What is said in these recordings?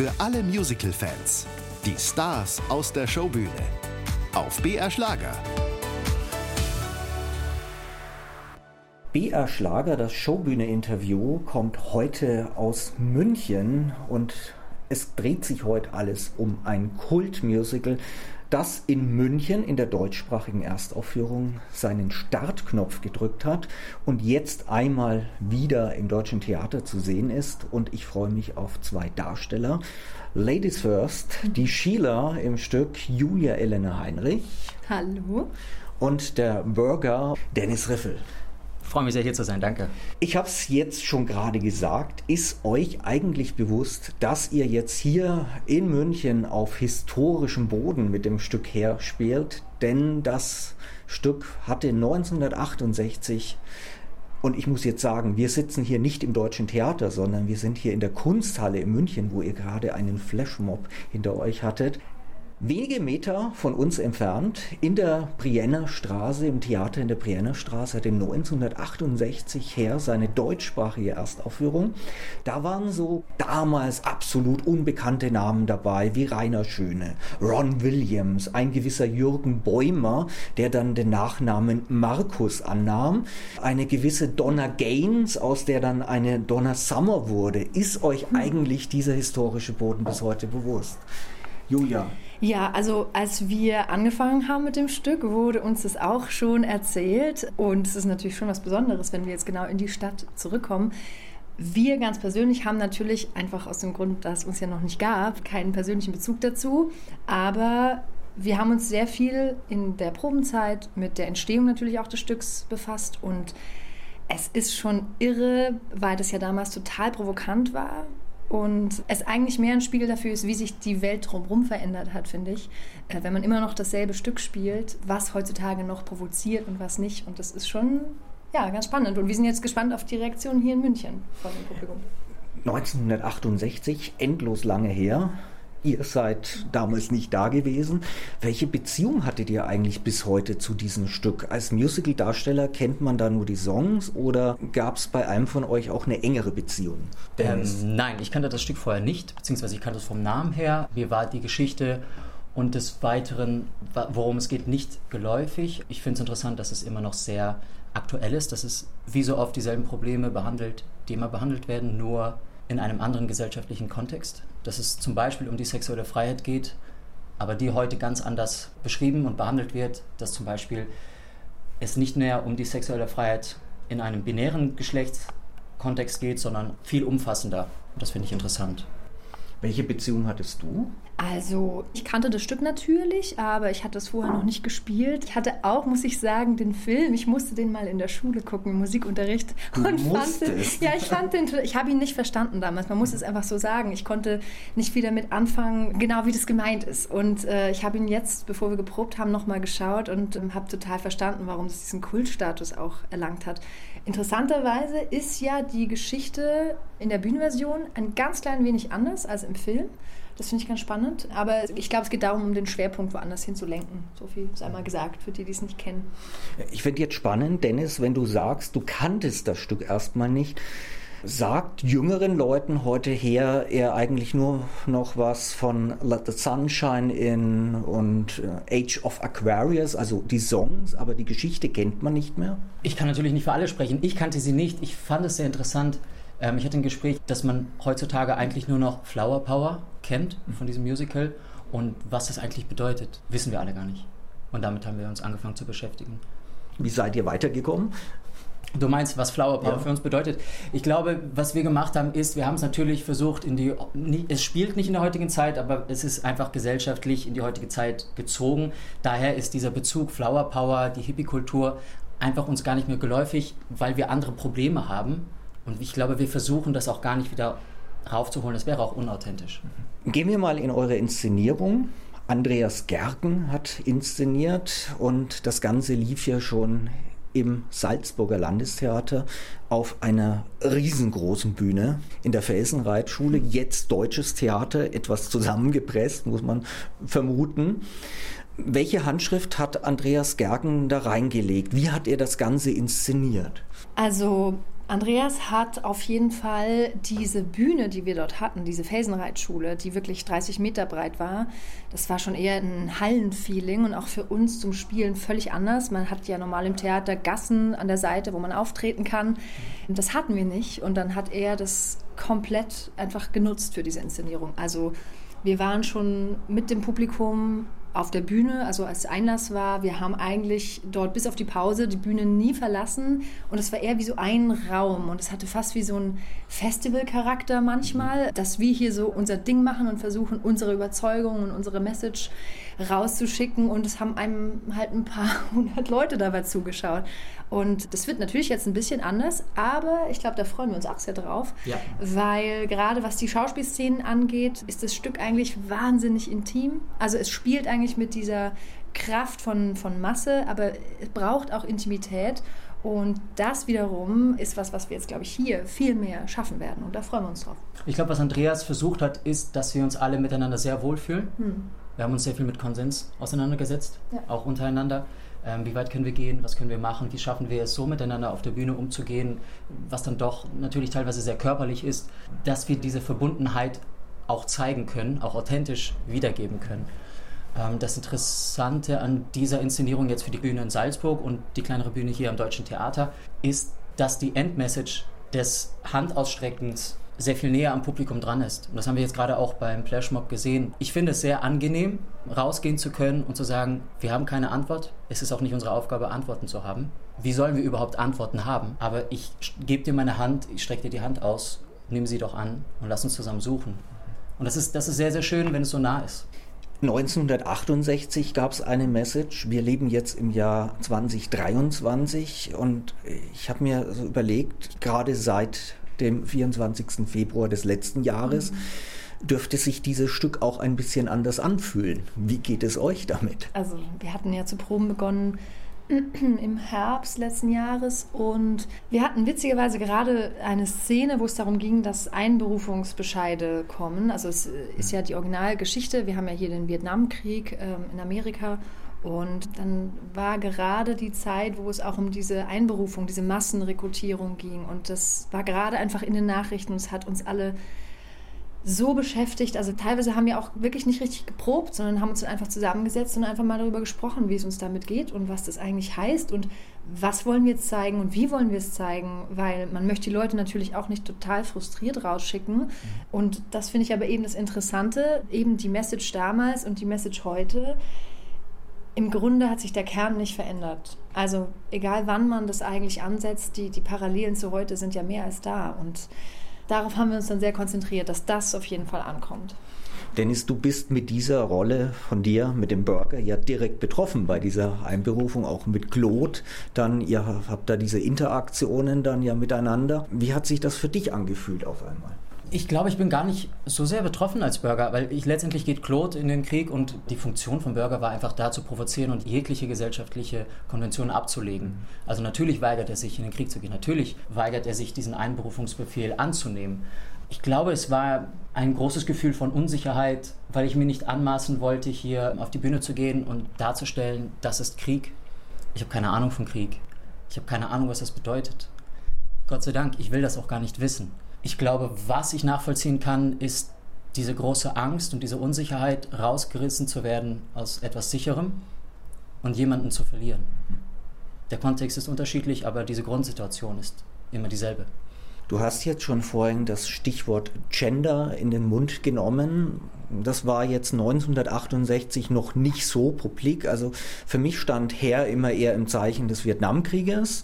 Für alle Musical-Fans. Die Stars aus der Showbühne. Auf BR Schlager. BR Schlager, das Showbühne-Interview, kommt heute aus München und es dreht sich heute alles um ein Kultmusical, das in München in der deutschsprachigen Erstaufführung seinen Startknopf gedrückt hat und jetzt einmal wieder im deutschen Theater zu sehen ist. Und ich freue mich auf zwei Darsteller. Ladies First, die Sheila im Stück Julia Elena Heinrich. Hallo. Und der Burger Dennis Riffel freue mich sehr, hier zu sein. Danke. Ich habe es jetzt schon gerade gesagt. Ist euch eigentlich bewusst, dass ihr jetzt hier in München auf historischem Boden mit dem Stück her spielt? Denn das Stück hatte 1968 und ich muss jetzt sagen, wir sitzen hier nicht im Deutschen Theater, sondern wir sind hier in der Kunsthalle in München, wo ihr gerade einen Flashmob hinter euch hattet. Wenige Meter von uns entfernt, in der Brienner Straße, im Theater in der Brienner Straße, hatte 1968 her seine deutschsprachige Erstaufführung. Da waren so damals absolut unbekannte Namen dabei, wie Rainer Schöne, Ron Williams, ein gewisser Jürgen Bäumer, der dann den Nachnamen Markus annahm, eine gewisse Donna Gaines, aus der dann eine Donna Summer wurde. Ist euch eigentlich dieser historische Boden bis heute bewusst? Julia. Ja, also als wir angefangen haben mit dem Stück, wurde uns das auch schon erzählt. Und es ist natürlich schon was Besonderes, wenn wir jetzt genau in die Stadt zurückkommen. Wir ganz persönlich haben natürlich einfach aus dem Grund, dass es uns ja noch nicht gab, keinen persönlichen Bezug dazu. Aber wir haben uns sehr viel in der Probenzeit mit der Entstehung natürlich auch des Stücks befasst und es ist schon irre, weil das ja damals total provokant war und es eigentlich mehr ein Spiegel dafür ist, wie sich die Welt drumherum verändert hat, finde ich. Äh, wenn man immer noch dasselbe Stück spielt, was heutzutage noch provoziert und was nicht. Und das ist schon ja, ganz spannend. Und wir sind jetzt gespannt auf die Reaktion hier in München von dem Publikum. 1968, endlos lange her. Ihr seid damals nicht da gewesen. Welche Beziehung hattet ihr eigentlich bis heute zu diesem Stück? Als Musical-Darsteller kennt man da nur die Songs oder gab es bei einem von euch auch eine engere Beziehung? Ähm, nein, ich kannte das Stück vorher nicht, beziehungsweise ich kannte es vom Namen her. Mir war die Geschichte und des Weiteren, worum es geht, nicht geläufig. Ich finde es interessant, dass es immer noch sehr aktuell ist, dass es wie so oft dieselben Probleme behandelt, die immer behandelt werden, nur in einem anderen gesellschaftlichen Kontext, dass es zum Beispiel um die sexuelle Freiheit geht, aber die heute ganz anders beschrieben und behandelt wird, dass zum Beispiel es nicht mehr um die sexuelle Freiheit in einem binären Geschlechtskontext geht, sondern viel umfassender. Das finde ich interessant. Welche Beziehung hattest du? Also, ich kannte das Stück natürlich, aber ich hatte es vorher noch nicht gespielt. Ich hatte auch, muss ich sagen, den Film. Ich musste den mal in der Schule gucken, im Musikunterricht. Du und fand den, ja, ich fand den, ich habe ihn nicht verstanden damals. Man muss es einfach so sagen. Ich konnte nicht wieder mit anfangen, genau wie das gemeint ist. Und äh, ich habe ihn jetzt, bevor wir geprobt haben, nochmal geschaut und ähm, habe total verstanden, warum es diesen Kultstatus auch erlangt hat. Interessanterweise ist ja die Geschichte in der Bühnenversion ein ganz klein wenig anders als im Film. Das finde ich ganz spannend. Aber ich glaube, es geht darum, um den Schwerpunkt woanders hinzulenken. So viel ist einmal gesagt, für die, die es nicht kennen. Ich finde jetzt spannend, Dennis, wenn du sagst, du kanntest das Stück erstmal nicht. Sagt jüngeren Leuten heute her eher eigentlich nur noch was von Let the Sunshine in und äh, Age of Aquarius, also die Songs, aber die Geschichte kennt man nicht mehr? Ich kann natürlich nicht für alle sprechen. Ich kannte sie nicht. Ich fand es sehr interessant. Ähm, ich hatte ein Gespräch, dass man heutzutage eigentlich nur noch Flower Power kennt von diesem Musical und was das eigentlich bedeutet, wissen wir alle gar nicht. Und damit haben wir uns angefangen zu beschäftigen. Wie seid ihr weitergekommen? Du meinst, was Flower Power ja. für uns bedeutet? Ich glaube, was wir gemacht haben, ist, wir haben es natürlich versucht, in die, es spielt nicht in der heutigen Zeit, aber es ist einfach gesellschaftlich in die heutige Zeit gezogen. Daher ist dieser Bezug Flower Power, die Hippie-Kultur einfach uns gar nicht mehr geläufig, weil wir andere Probleme haben. Und ich glaube, wir versuchen das auch gar nicht wieder raufzuholen. Das wäre auch unauthentisch. Gehen wir mal in eure Inszenierung. Andreas Gerken hat inszeniert und das Ganze lief ja schon im Salzburger Landestheater auf einer riesengroßen Bühne in der Felsenreitschule. Jetzt deutsches Theater, etwas zusammengepresst, muss man vermuten. Welche Handschrift hat Andreas Gerken da reingelegt? Wie hat er das Ganze inszeniert? Also Andreas hat auf jeden Fall diese Bühne, die wir dort hatten, diese Felsenreitschule, die wirklich 30 Meter breit war, das war schon eher ein Hallenfeeling und auch für uns zum Spielen völlig anders. Man hat ja normal im Theater Gassen an der Seite, wo man auftreten kann. Das hatten wir nicht und dann hat er das komplett einfach genutzt für diese Inszenierung. Also wir waren schon mit dem Publikum auf der Bühne, also als Einlass war. Wir haben eigentlich dort bis auf die Pause die Bühne nie verlassen und es war eher wie so ein Raum und es hatte fast wie so ein Festivalcharakter manchmal, dass wir hier so unser Ding machen und versuchen, unsere Überzeugung und unsere Message rauszuschicken und es haben einem halt ein paar hundert Leute dabei zugeschaut. Und das wird natürlich jetzt ein bisschen anders, aber ich glaube, da freuen wir uns auch sehr drauf, ja. weil gerade was die Schauspielszenen angeht, ist das Stück eigentlich wahnsinnig intim. Also es spielt eigentlich mit dieser Kraft von, von Masse, aber es braucht auch Intimität. Und das wiederum ist was, was wir jetzt, glaube ich, hier viel mehr schaffen werden. Und da freuen wir uns drauf. Ich glaube, was Andreas versucht hat, ist, dass wir uns alle miteinander sehr wohlfühlen. Hm. Wir haben uns sehr viel mit Konsens auseinandergesetzt, ja. auch untereinander. Ähm, wie weit können wir gehen? Was können wir machen? Wie schaffen wir es, so miteinander auf der Bühne umzugehen, was dann doch natürlich teilweise sehr körperlich ist, dass wir diese Verbundenheit auch zeigen können, auch authentisch wiedergeben können. Ähm, das Interessante an dieser Inszenierung jetzt für die Bühne in Salzburg und die kleinere Bühne hier am Deutschen Theater ist, dass die Endmessage des Handausstreckens sehr viel näher am Publikum dran ist. Und das haben wir jetzt gerade auch beim Flashmob gesehen. Ich finde es sehr angenehm, rausgehen zu können und zu sagen, wir haben keine Antwort. Es ist auch nicht unsere Aufgabe, Antworten zu haben. Wie sollen wir überhaupt Antworten haben? Aber ich gebe dir meine Hand, ich strecke dir die Hand aus, nimm sie doch an und lass uns zusammen suchen. Und das ist, das ist sehr, sehr schön, wenn es so nah ist. 1968 gab es eine Message. Wir leben jetzt im Jahr 2023 und ich habe mir so überlegt, gerade seit dem 24. Februar des letzten Jahres, mhm. dürfte sich dieses Stück auch ein bisschen anders anfühlen. Wie geht es euch damit? Also wir hatten ja zu Proben begonnen im Herbst letzten Jahres und wir hatten witzigerweise gerade eine Szene, wo es darum ging, dass Einberufungsbescheide kommen. Also es ist ja die Originalgeschichte. Wir haben ja hier den Vietnamkrieg ähm, in Amerika und dann war gerade die Zeit, wo es auch um diese Einberufung, diese Massenrekrutierung ging. Und das war gerade einfach in den Nachrichten und es hat uns alle so beschäftigt. Also teilweise haben wir auch wirklich nicht richtig geprobt, sondern haben uns dann einfach zusammengesetzt und einfach mal darüber gesprochen, wie es uns damit geht und was das eigentlich heißt und was wollen wir jetzt zeigen und wie wollen wir es zeigen, weil man möchte die Leute natürlich auch nicht total frustriert rausschicken. Und das finde ich aber eben das Interessante, eben die Message damals und die Message heute im Grunde hat sich der Kern nicht verändert. Also egal wann man das eigentlich ansetzt, die, die Parallelen zu heute sind ja mehr als da. Und darauf haben wir uns dann sehr konzentriert, dass das auf jeden Fall ankommt. Dennis, du bist mit dieser Rolle von dir, mit dem Burger, ja direkt betroffen bei dieser Einberufung, auch mit Claude. Dann, ihr habt da diese Interaktionen dann ja miteinander. Wie hat sich das für dich angefühlt auf einmal? Ich glaube, ich bin gar nicht so sehr betroffen als Bürger, weil ich letztendlich geht Claude in den Krieg und die Funktion von Bürger war einfach da zu provozieren und jegliche gesellschaftliche Konventionen abzulegen. Mhm. Also natürlich weigert er sich in den Krieg zu gehen, natürlich weigert er sich diesen Einberufungsbefehl anzunehmen. Ich glaube, es war ein großes Gefühl von Unsicherheit, weil ich mir nicht anmaßen wollte, hier auf die Bühne zu gehen und darzustellen, das ist Krieg. Ich habe keine Ahnung von Krieg. Ich habe keine Ahnung, was das bedeutet. Gott sei Dank, ich will das auch gar nicht wissen. Ich glaube, was ich nachvollziehen kann, ist diese große Angst und diese Unsicherheit, rausgerissen zu werden aus etwas Sicherem und jemanden zu verlieren. Der Kontext ist unterschiedlich, aber diese Grundsituation ist immer dieselbe. Du hast jetzt schon vorhin das Stichwort Gender in den Mund genommen. Das war jetzt 1968 noch nicht so publik. Also für mich stand Herr immer eher im Zeichen des Vietnamkrieges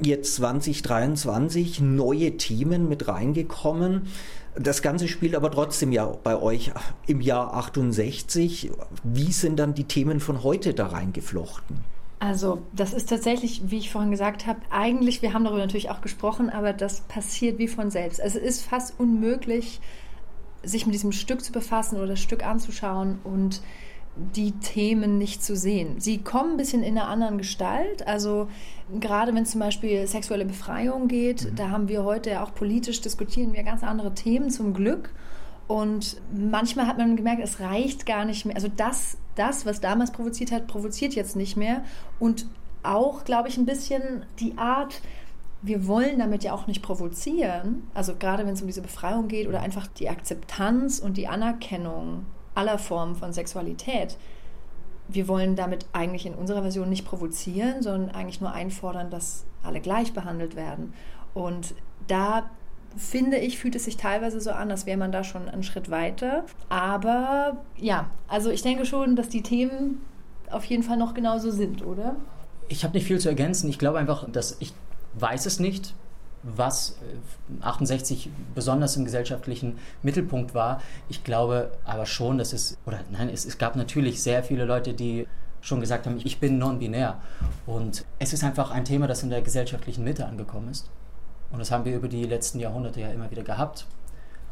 jetzt 2023 neue Themen mit reingekommen. Das Ganze spielt aber trotzdem ja bei euch im Jahr 68. Wie sind dann die Themen von heute da reingeflochten? Also das ist tatsächlich, wie ich vorhin gesagt habe, eigentlich, wir haben darüber natürlich auch gesprochen, aber das passiert wie von selbst. Also es ist fast unmöglich, sich mit diesem Stück zu befassen oder das Stück anzuschauen und die Themen nicht zu sehen. Sie kommen ein bisschen in einer anderen Gestalt. Also gerade wenn es zum Beispiel sexuelle Befreiung geht, mhm. da haben wir heute ja auch politisch diskutieren wir ganz andere Themen zum Glück. Und manchmal hat man gemerkt, es reicht gar nicht mehr. Also das, das, was damals provoziert hat, provoziert jetzt nicht mehr. Und auch, glaube ich, ein bisschen die Art, wir wollen damit ja auch nicht provozieren, also gerade wenn es um diese Befreiung geht oder einfach die Akzeptanz und die Anerkennung aller Formen von Sexualität. Wir wollen damit eigentlich in unserer Version nicht provozieren, sondern eigentlich nur einfordern, dass alle gleich behandelt werden. Und da finde ich, fühlt es sich teilweise so an, als wäre man da schon einen Schritt weiter. Aber ja, also ich denke schon, dass die Themen auf jeden Fall noch genauso sind, oder? Ich habe nicht viel zu ergänzen. Ich glaube einfach, dass ich weiß es nicht, was 68 äh, besonders im gesellschaftlichen Mittelpunkt war. Ich glaube aber schon, dass es, oder nein, es, es gab natürlich sehr viele Leute, die schon gesagt haben, ich bin non-binär. Und es ist einfach ein Thema, das in der gesellschaftlichen Mitte angekommen ist. Und das haben wir über die letzten Jahrhunderte ja immer wieder gehabt.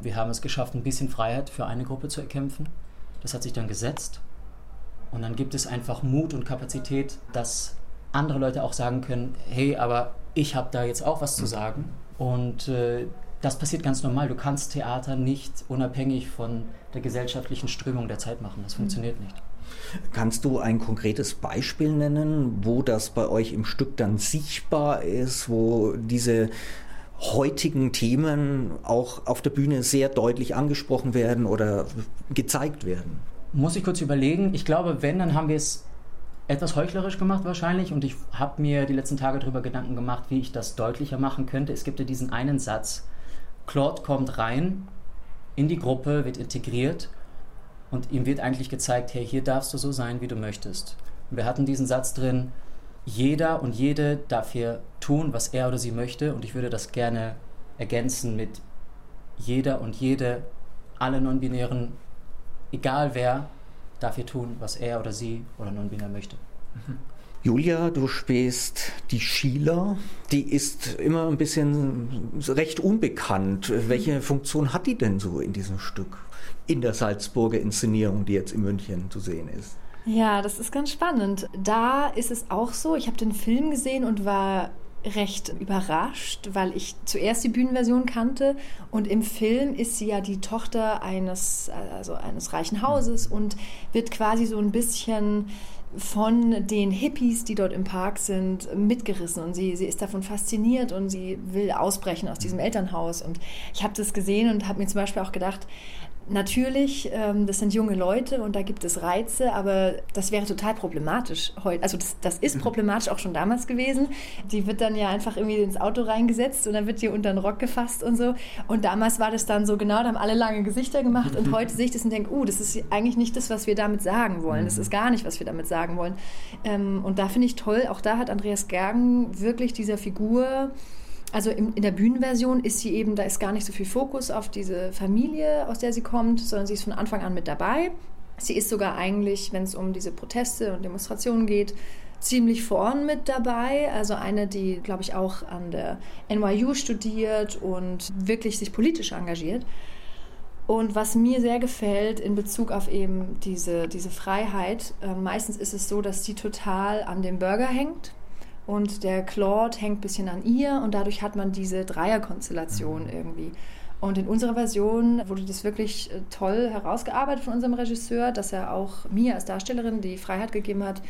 Wir haben es geschafft, ein bisschen Freiheit für eine Gruppe zu erkämpfen. Das hat sich dann gesetzt. Und dann gibt es einfach Mut und Kapazität, dass andere Leute auch sagen können, hey, aber ich habe da jetzt auch was zu sagen. Und äh, das passiert ganz normal. Du kannst Theater nicht unabhängig von der gesellschaftlichen Strömung der Zeit machen. Das funktioniert nicht. Kannst du ein konkretes Beispiel nennen, wo das bei euch im Stück dann sichtbar ist, wo diese heutigen Themen auch auf der Bühne sehr deutlich angesprochen werden oder gezeigt werden? Muss ich kurz überlegen. Ich glaube, wenn, dann haben wir es etwas heuchlerisch gemacht wahrscheinlich und ich habe mir die letzten Tage darüber Gedanken gemacht, wie ich das deutlicher machen könnte. Es gibt ja diesen einen Satz, Claude kommt rein in die Gruppe, wird integriert und ihm wird eigentlich gezeigt, hey, hier darfst du so sein, wie du möchtest. Und wir hatten diesen Satz drin, jeder und jede darf hier tun, was er oder sie möchte und ich würde das gerne ergänzen mit jeder und jede, alle non-binären, egal wer, darf hier tun, was er oder sie oder non-binär möchte. Julia, du spielst die Sheila. Die ist immer ein bisschen recht unbekannt. Welche Funktion hat die denn so in diesem Stück? In der Salzburger Inszenierung, die jetzt in München zu sehen ist. Ja, das ist ganz spannend. Da ist es auch so, ich habe den Film gesehen und war recht überrascht, weil ich zuerst die Bühnenversion kannte und im Film ist sie ja die Tochter eines, also eines reichen Hauses und wird quasi so ein bisschen von den Hippies, die dort im Park sind, mitgerissen und sie, sie ist davon fasziniert und sie will ausbrechen aus diesem Elternhaus und ich habe das gesehen und habe mir zum Beispiel auch gedacht, Natürlich, ähm, das sind junge Leute und da gibt es Reize, aber das wäre total problematisch heute. Also das, das ist mhm. problematisch auch schon damals gewesen. Die wird dann ja einfach irgendwie ins Auto reingesetzt und dann wird die unter den Rock gefasst und so. Und damals war das dann so genau, da haben alle lange Gesichter gemacht und heute sehe ich das und denke, uh, das ist eigentlich nicht das, was wir damit sagen wollen. Das ist mhm. gar nicht, was wir damit sagen wollen. Ähm, und da finde ich toll, auch da hat Andreas Gergen wirklich dieser Figur also in, in, der Bühnenversion ist sie eben, da ist gar nicht so viel Fokus auf diese Familie, aus der sie kommt, sondern sie ist von Anfang an mit dabei. Sie ist sogar eigentlich, wenn es um diese Proteste und Demonstrationen geht, ziemlich vorn mit dabei. Also eine, die, glaube ich, auch an der NYU studiert und wirklich sich politisch engagiert. Und was mir sehr gefällt in Bezug auf eben diese, diese Freiheit, äh, meistens ist es so, dass sie total an dem Burger hängt und der Claude hängt ein bisschen an ihr und dadurch hat man diese Dreierkonstellation irgendwie. Und in unserer Version wurde das wirklich äh, toll herausgearbeitet von unserem Regisseur, dass er auch mir als Darstellerin die Freiheit gegeben hat,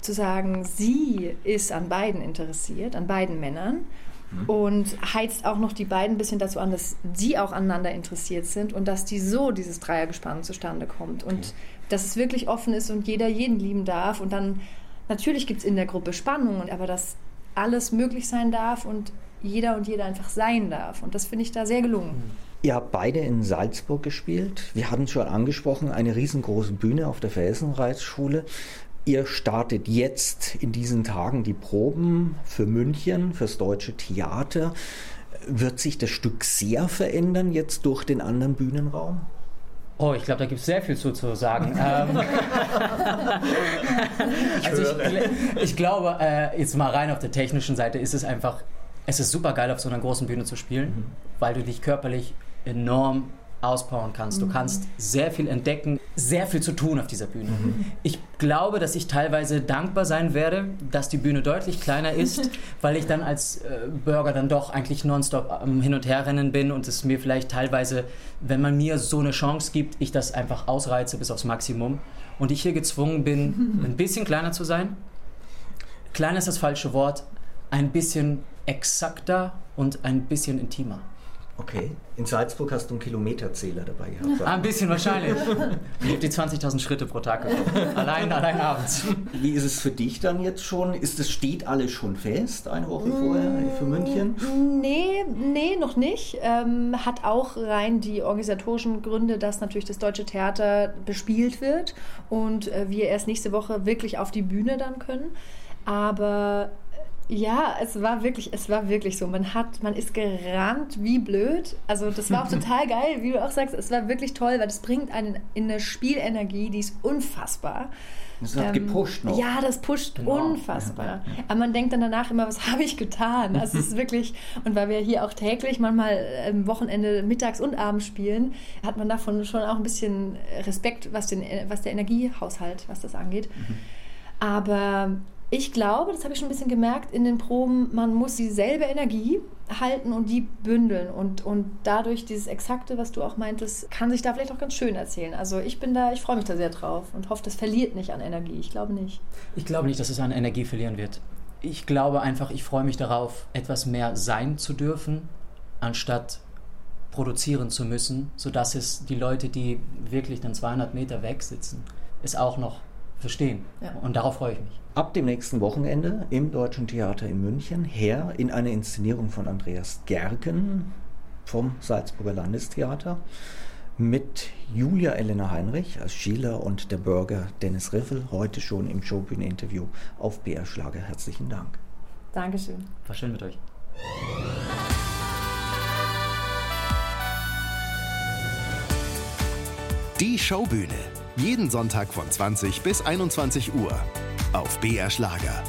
zu sagen, sie ist an beiden interessiert, an beiden Männern mhm. und heizt auch noch die beiden ein bisschen dazu an, dass sie auch aneinander interessiert sind und dass die so dieses Dreiergespann zustande kommt und okay. dass es wirklich offen ist und jeder jeden lieben darf und dann Natürlich gibt es in der Gruppe Spannungen, aber dass alles möglich sein darf und jeder und jeder einfach sein darf. Und das finde ich da sehr gelungen. Ihr habt beide in Salzburg gespielt. Wir hatten es schon angesprochen, eine riesengroße Bühne auf der Felsenreitschule. Ihr startet jetzt in diesen Tagen die Proben für München, fürs deutsche Theater. Wird sich das Stück sehr verändern jetzt durch den anderen Bühnenraum? Oh, ich glaube, da gibt es sehr viel zu, zu sagen. ähm, also ich, ich, glaube, äh, jetzt mal rein auf der technischen Seite ist es einfach, es ist super geil, auf so einer großen Bühne zu spielen, mhm. weil du dich körperlich enorm auspowern kannst. Du mhm. kannst sehr viel entdecken, sehr viel zu tun auf dieser Bühne. Mhm. Ich glaube, dass ich teilweise dankbar sein werde, dass die Bühne deutlich kleiner ist, weil ich dann als äh, Bürger dann doch eigentlich nonstop am Hin- und Herrennen bin und es mir vielleicht teilweise, wenn man mir so eine Chance gibt, ich das einfach ausreize bis aufs Maximum und ich hier gezwungen bin, ein bisschen kleiner zu sein. Klein ist das falsche Wort, ein bisschen exakter und ein bisschen intimer. Okay. In Salzburg hast du einen Kilometerzähler dabei gehabt. Ah, ein bisschen wahrscheinlich. Ich habe die 20.000 Schritte pro Tag gekommen. Allein, allein abends. Wie ist es für dich dann jetzt schon? Ist es steht alles schon fest, eine Woche vorher für München? Nee, nee, noch nicht. Ähm, hat auch rein die organisatorischen Gründe, dass natürlich das Deutsche Theater bespielt wird und äh, wir erst nächste Woche wirklich auf die Bühne dann können. Aber ja, es war wirklich, es war wirklich so. Man hat, man ist gerannt wie blöd. Also das war auch total geil, wie du auch sagst. Es war wirklich toll, weil das bringt einen in eine Spielenergie, die ist unfassbar. Das hat ähm, gepusht noch. Ja, das pusht genau. unfassbar. Ja, ja. Aber man denkt dann danach immer, was habe ich getan? Also es ist wirklich, und weil wir hier auch täglich, manchmal am Wochenende mittags und abends spielen, hat man davon schon auch ein bisschen Respekt, was, den, was der Energiehaushalt, was das angeht. Mhm. Aber ich glaube, das habe ich schon ein bisschen gemerkt in den Proben, man muss dieselbe Energie halten und die bündeln. Und, und dadurch dieses Exakte, was du auch meintest, kann sich da vielleicht auch ganz schön erzählen. Also ich bin da, ich freue mich da sehr drauf und hoffe, das verliert nicht an Energie. Ich glaube nicht. Ich glaube nicht, dass es an Energie verlieren wird. Ich glaube einfach, ich freue mich darauf, etwas mehr sein zu dürfen, anstatt produzieren zu müssen, sodass es die Leute, die wirklich dann 200 Meter weg sitzen, es auch noch verstehen. Ja. Und darauf freue ich mich ab dem nächsten Wochenende im Deutschen Theater in München her in eine Inszenierung von Andreas Gerken vom Salzburger Landestheater mit Julia Elena Heinrich als Schieler und der Bürger Dennis Riffel, heute schon im Showbühnen-Interview auf BR Schlager. Herzlichen Dank. Dankeschön. War schön mit euch. Die Showbühne. Jeden Sonntag von 20 bis 21 Uhr auf BR Schlager.